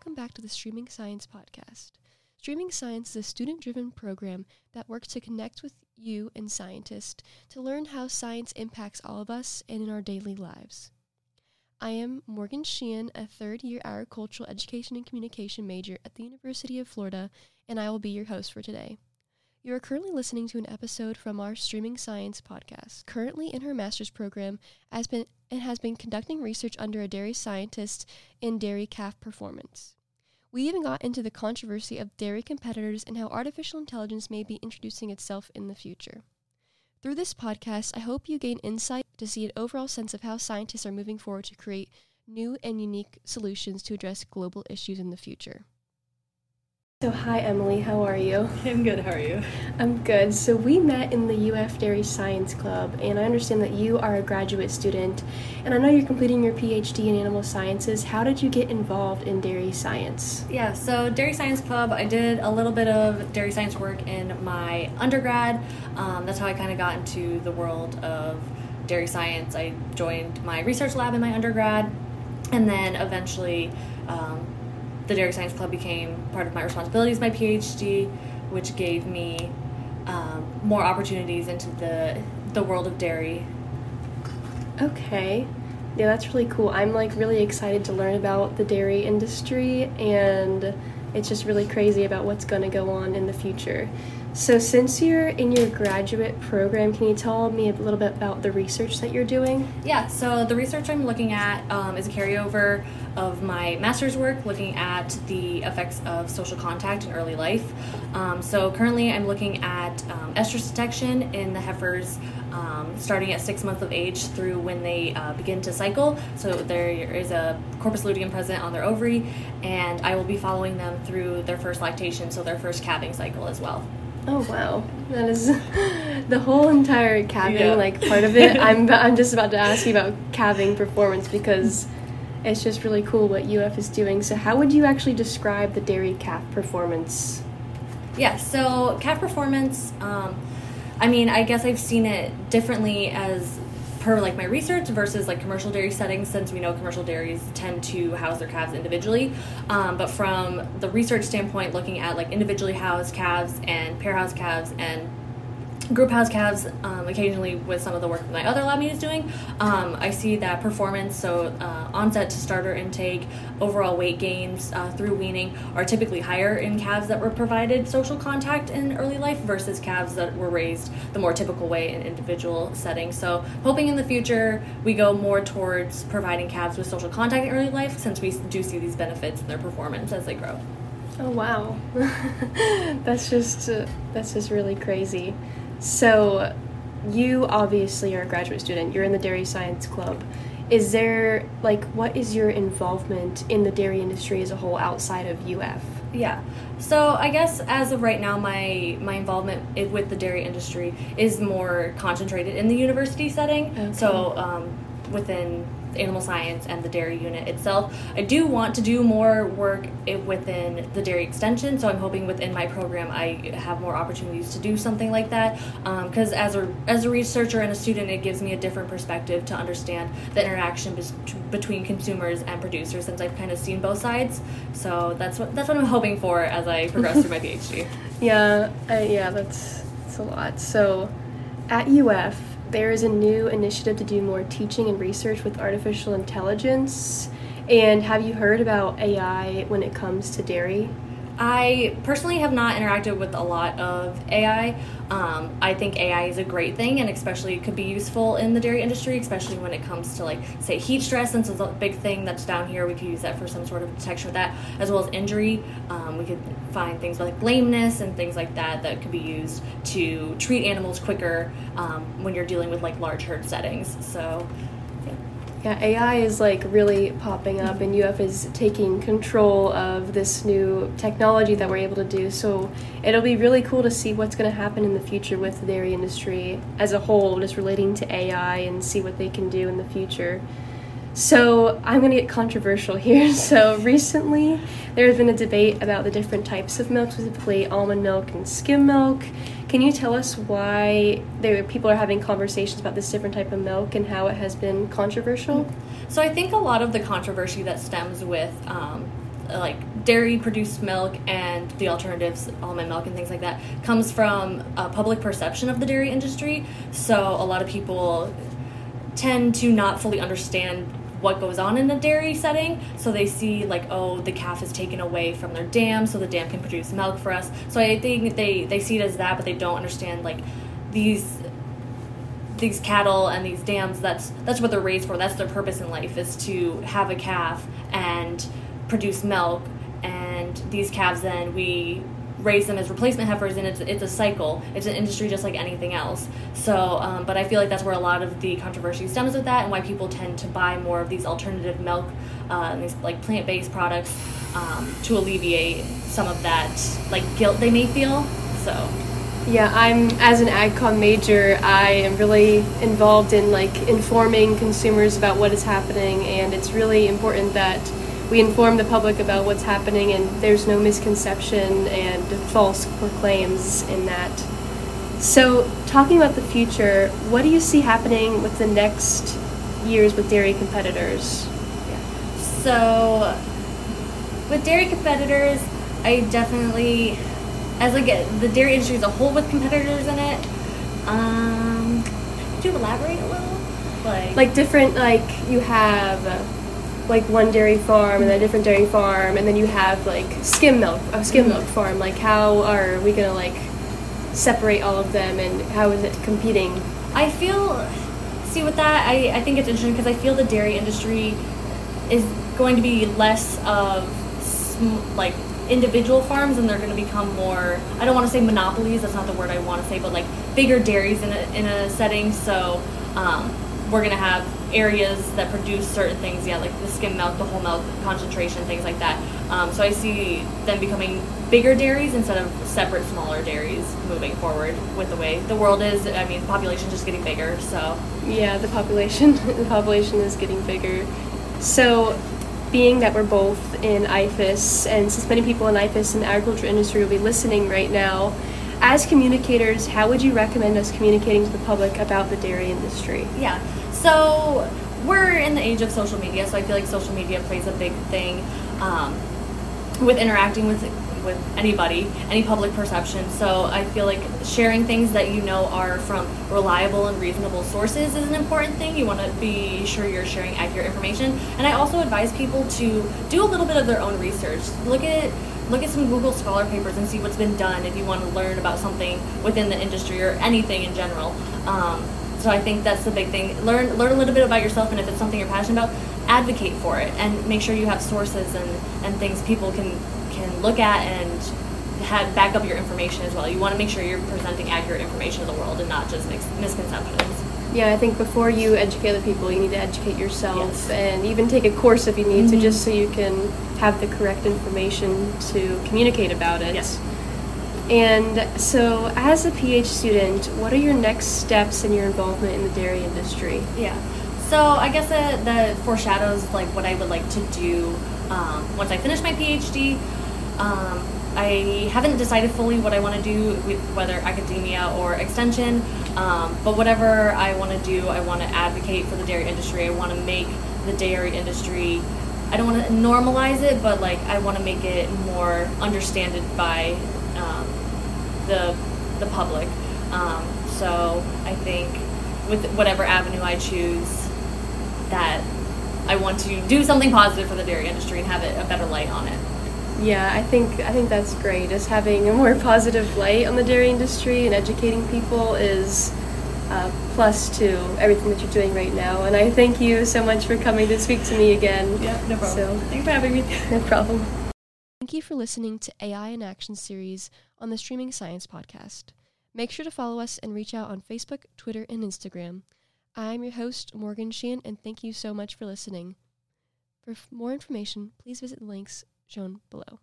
welcome back to the Streaming Science Podcast. Streaming Science is a student driven program that works to connect with you and scientists to learn how science impacts all of us and in our daily lives. I am Morgan Sheehan, a third year agricultural education and communication major at the University of Florida, and I will be your host for today. You are currently listening to an episode from our Streaming Science podcast. Currently in her master's program, has been and has been conducting research under a dairy scientist in dairy calf performance. We even got into the controversy of dairy competitors and how artificial intelligence may be introducing itself in the future. Through this podcast, I hope you gain insight to see an overall sense of how scientists are moving forward to create new and unique solutions to address global issues in the future. So, hi Emily, how are you? I'm good, how are you? I'm good. So, we met in the UF Dairy Science Club, and I understand that you are a graduate student, and I know you're completing your PhD in animal sciences. How did you get involved in dairy science? Yeah, so Dairy Science Club, I did a little bit of dairy science work in my undergrad. Um, that's how I kind of got into the world of dairy science. I joined my research lab in my undergrad, and then eventually, um, the Dairy Science Club became part of my responsibilities, my PhD, which gave me um, more opportunities into the the world of dairy. Okay. Yeah, that's really cool. I'm like really excited to learn about the dairy industry and it's just really crazy about what's going to go on in the future. So, since you're in your graduate program, can you tell me a little bit about the research that you're doing? Yeah, so the research I'm looking at um, is a carryover of my master's work looking at the effects of social contact in early life. Um, so, currently, I'm looking at um, estrus detection in the heifers um, starting at six months of age through when they uh, begin to cycle. So, there is a corpus luteum present on their ovary, and I will be following them through their first lactation, so their first calving cycle as well. Oh wow, that is the whole entire calving Yeah. like part of it. I'm I'm just about to ask you about calving performance because it's just really cool what UF is doing. So how would you actually describe the dairy calf performance? Yeah, so calf performance, um, I mean, I guess I've seen it differently as per like my research versus like commercial dairy settings since we know commercial dairies tend to house their calves individually. Um, but from the research standpoint looking at like individually housed calves and pair housed calves and group house calves um, occasionally with some of the work my other lab mate is doing. Um, i see that performance so uh, onset to starter intake overall weight gains uh, through weaning are typically higher in calves that were provided social contact in early life versus calves that were raised the more typical way in individual settings. So hoping in the future we go more towards providing calves with social contact in early life since we do see these benefits in their performance as they grow. Oh wow, that's just uh, that's just really crazy. So, you obviously are a graduate student. You're in the dairy science club. Is there like what is your involvement in the dairy industry as a whole outside of UF? Yeah. So I guess as of right now, my my involvement with the dairy industry is more concentrated in the university setting. Okay. So um, within animal science and the dairy unit itself, I do want to do more work within the dairy extension. So I'm hoping within my program I have more opportunities to do something like that. Because as a as a researcher and a student, it gives me a different perspective to understand the interaction bes- between consumers and producers, since I've kind of seen both sides. So that's what that's what I'm hoping for as I progress through my PhD. Yeah, uh, yeah, that's that's a lot. So, at UF, there is a new initiative to do more teaching and research with artificial intelligence. And have you heard about AI when it comes to dairy? I personally have not interacted with a lot of AI. Um, I think AI is a great thing, and especially it could be useful in the dairy industry, especially when it comes to like say heat stress. Since it's a big thing that's down here, we could use that for some sort of detection of that, as well as injury. Um, we could find things like lameness and things like that that could be used to treat animals quicker um, when you're dealing with like large herd settings. So. Yeah, AI is like really popping up, and UF is taking control of this new technology that we're able to do. So it'll be really cool to see what's going to happen in the future with the dairy industry as a whole, just relating to AI and see what they can do in the future. So I'm going to get controversial here. So recently, there has been a debate about the different types of milk, specifically almond milk and skim milk. Can you tell us why there people are having conversations about this different type of milk and how it has been controversial? So I think a lot of the controversy that stems with um, like dairy produced milk and the alternatives, almond milk and things like that, comes from a public perception of the dairy industry. So a lot of people tend to not fully understand what goes on in a dairy setting. So they see like, oh, the calf is taken away from their dam, so the dam can produce milk for us. So I think they they see it as that, but they don't understand like these these cattle and these dams. That's that's what they're raised for. That's their purpose in life is to have a calf and produce milk. And these calves then we raise them as replacement heifers and it's, it's a cycle. It's an industry just like anything else. So um, but i feel like that's where a lot of the controversy stems with that and why people tend to buy more of these alternative milk uh, these like plant-based products um, to alleviate some of that like guilt they may feel. So. Yeah i'm as an agcom major i am really involved in like informing consumers about what is happening and it's really important that we inform the public about what's happening and there's no misconception and false claims in that. So, talking about the future, what do you see happening with the next years with dairy competitors? Yeah. So, with dairy competitors, I definitely, as like the dairy industry as a whole with competitors in it, um, could you elaborate a little? Like, like different, like you have like one dairy farm and then a different dairy farm and then you have like skim milk a skim milk mm-hmm. farm like how are we gonna like separate all of them and how is it competing i feel see with that i, I think it's interesting because i feel the dairy industry is going to be less of sm- like individual farms and they're going to become more i don't want to say monopolies that's not the word i want to say but like bigger dairies in a, in a setting so um, we're going to have areas that produce certain things, yeah, like the skim milk, the whole milk concentration, things like that. Um, so I see them becoming bigger dairies instead of separate smaller dairies moving forward with the way the world is. I mean, the population just getting bigger, so. Yeah, the population, the population is getting bigger. So, being that we're both in IFAS, and since many people in IFAS and the agriculture industry will be listening right now, as communicators, how would you recommend us communicating to the public about the dairy industry? Yeah. So we're in the age of social media, so I feel like social media plays a big thing um, with interacting with with anybody, any public perception. So I feel like sharing things that you know are from reliable and reasonable sources is an important thing. You want to be sure you're sharing accurate information. And I also advise people to do a little bit of their own research. Look at look at some Google Scholar papers and see what's been done if you want to learn about something within the industry or anything in general. Um, so I think that's the big thing. Learn learn a little bit about yourself, and if it's something you're passionate about, advocate for it, and make sure you have sources and, and things people can can look at and have back up your information as well. You want to make sure you're presenting accurate information to the world and not just misconceptions. Yeah, I think before you educate other people, you need to educate yourself yes. and even take a course if you need mm-hmm. to, just so you can have the correct information to communicate about it. Yes. And so, as a PH student, what are your next steps in your involvement in the dairy industry? Yeah. So, I guess that, foreshadows like what I would like to do um, once I finish my PhD. Um, I haven't decided fully what I want to do whether academia or extension, um, but whatever I want to do, I want to advocate for the dairy industry. I want to make the dairy industry. I don't want to normalize it, but like I want to make it more understood by um, the the public. Um, so I think with whatever avenue I choose, that I want to do something positive for the dairy industry and have it a better light on it. Yeah, I think I think that's great. Is having a more positive light on the dairy industry and educating people is uh, plus to everything that you're doing right now. And I thank you so much for coming to speak to me again. Yeah, no problem. So, Thanks for having me. No problem. Thank you for listening to AI in Action series on the Streaming Science Podcast. Make sure to follow us and reach out on Facebook, Twitter, and Instagram. I'm your host, Morgan Sheehan, and thank you so much for listening. For f- more information, please visit the links shown below.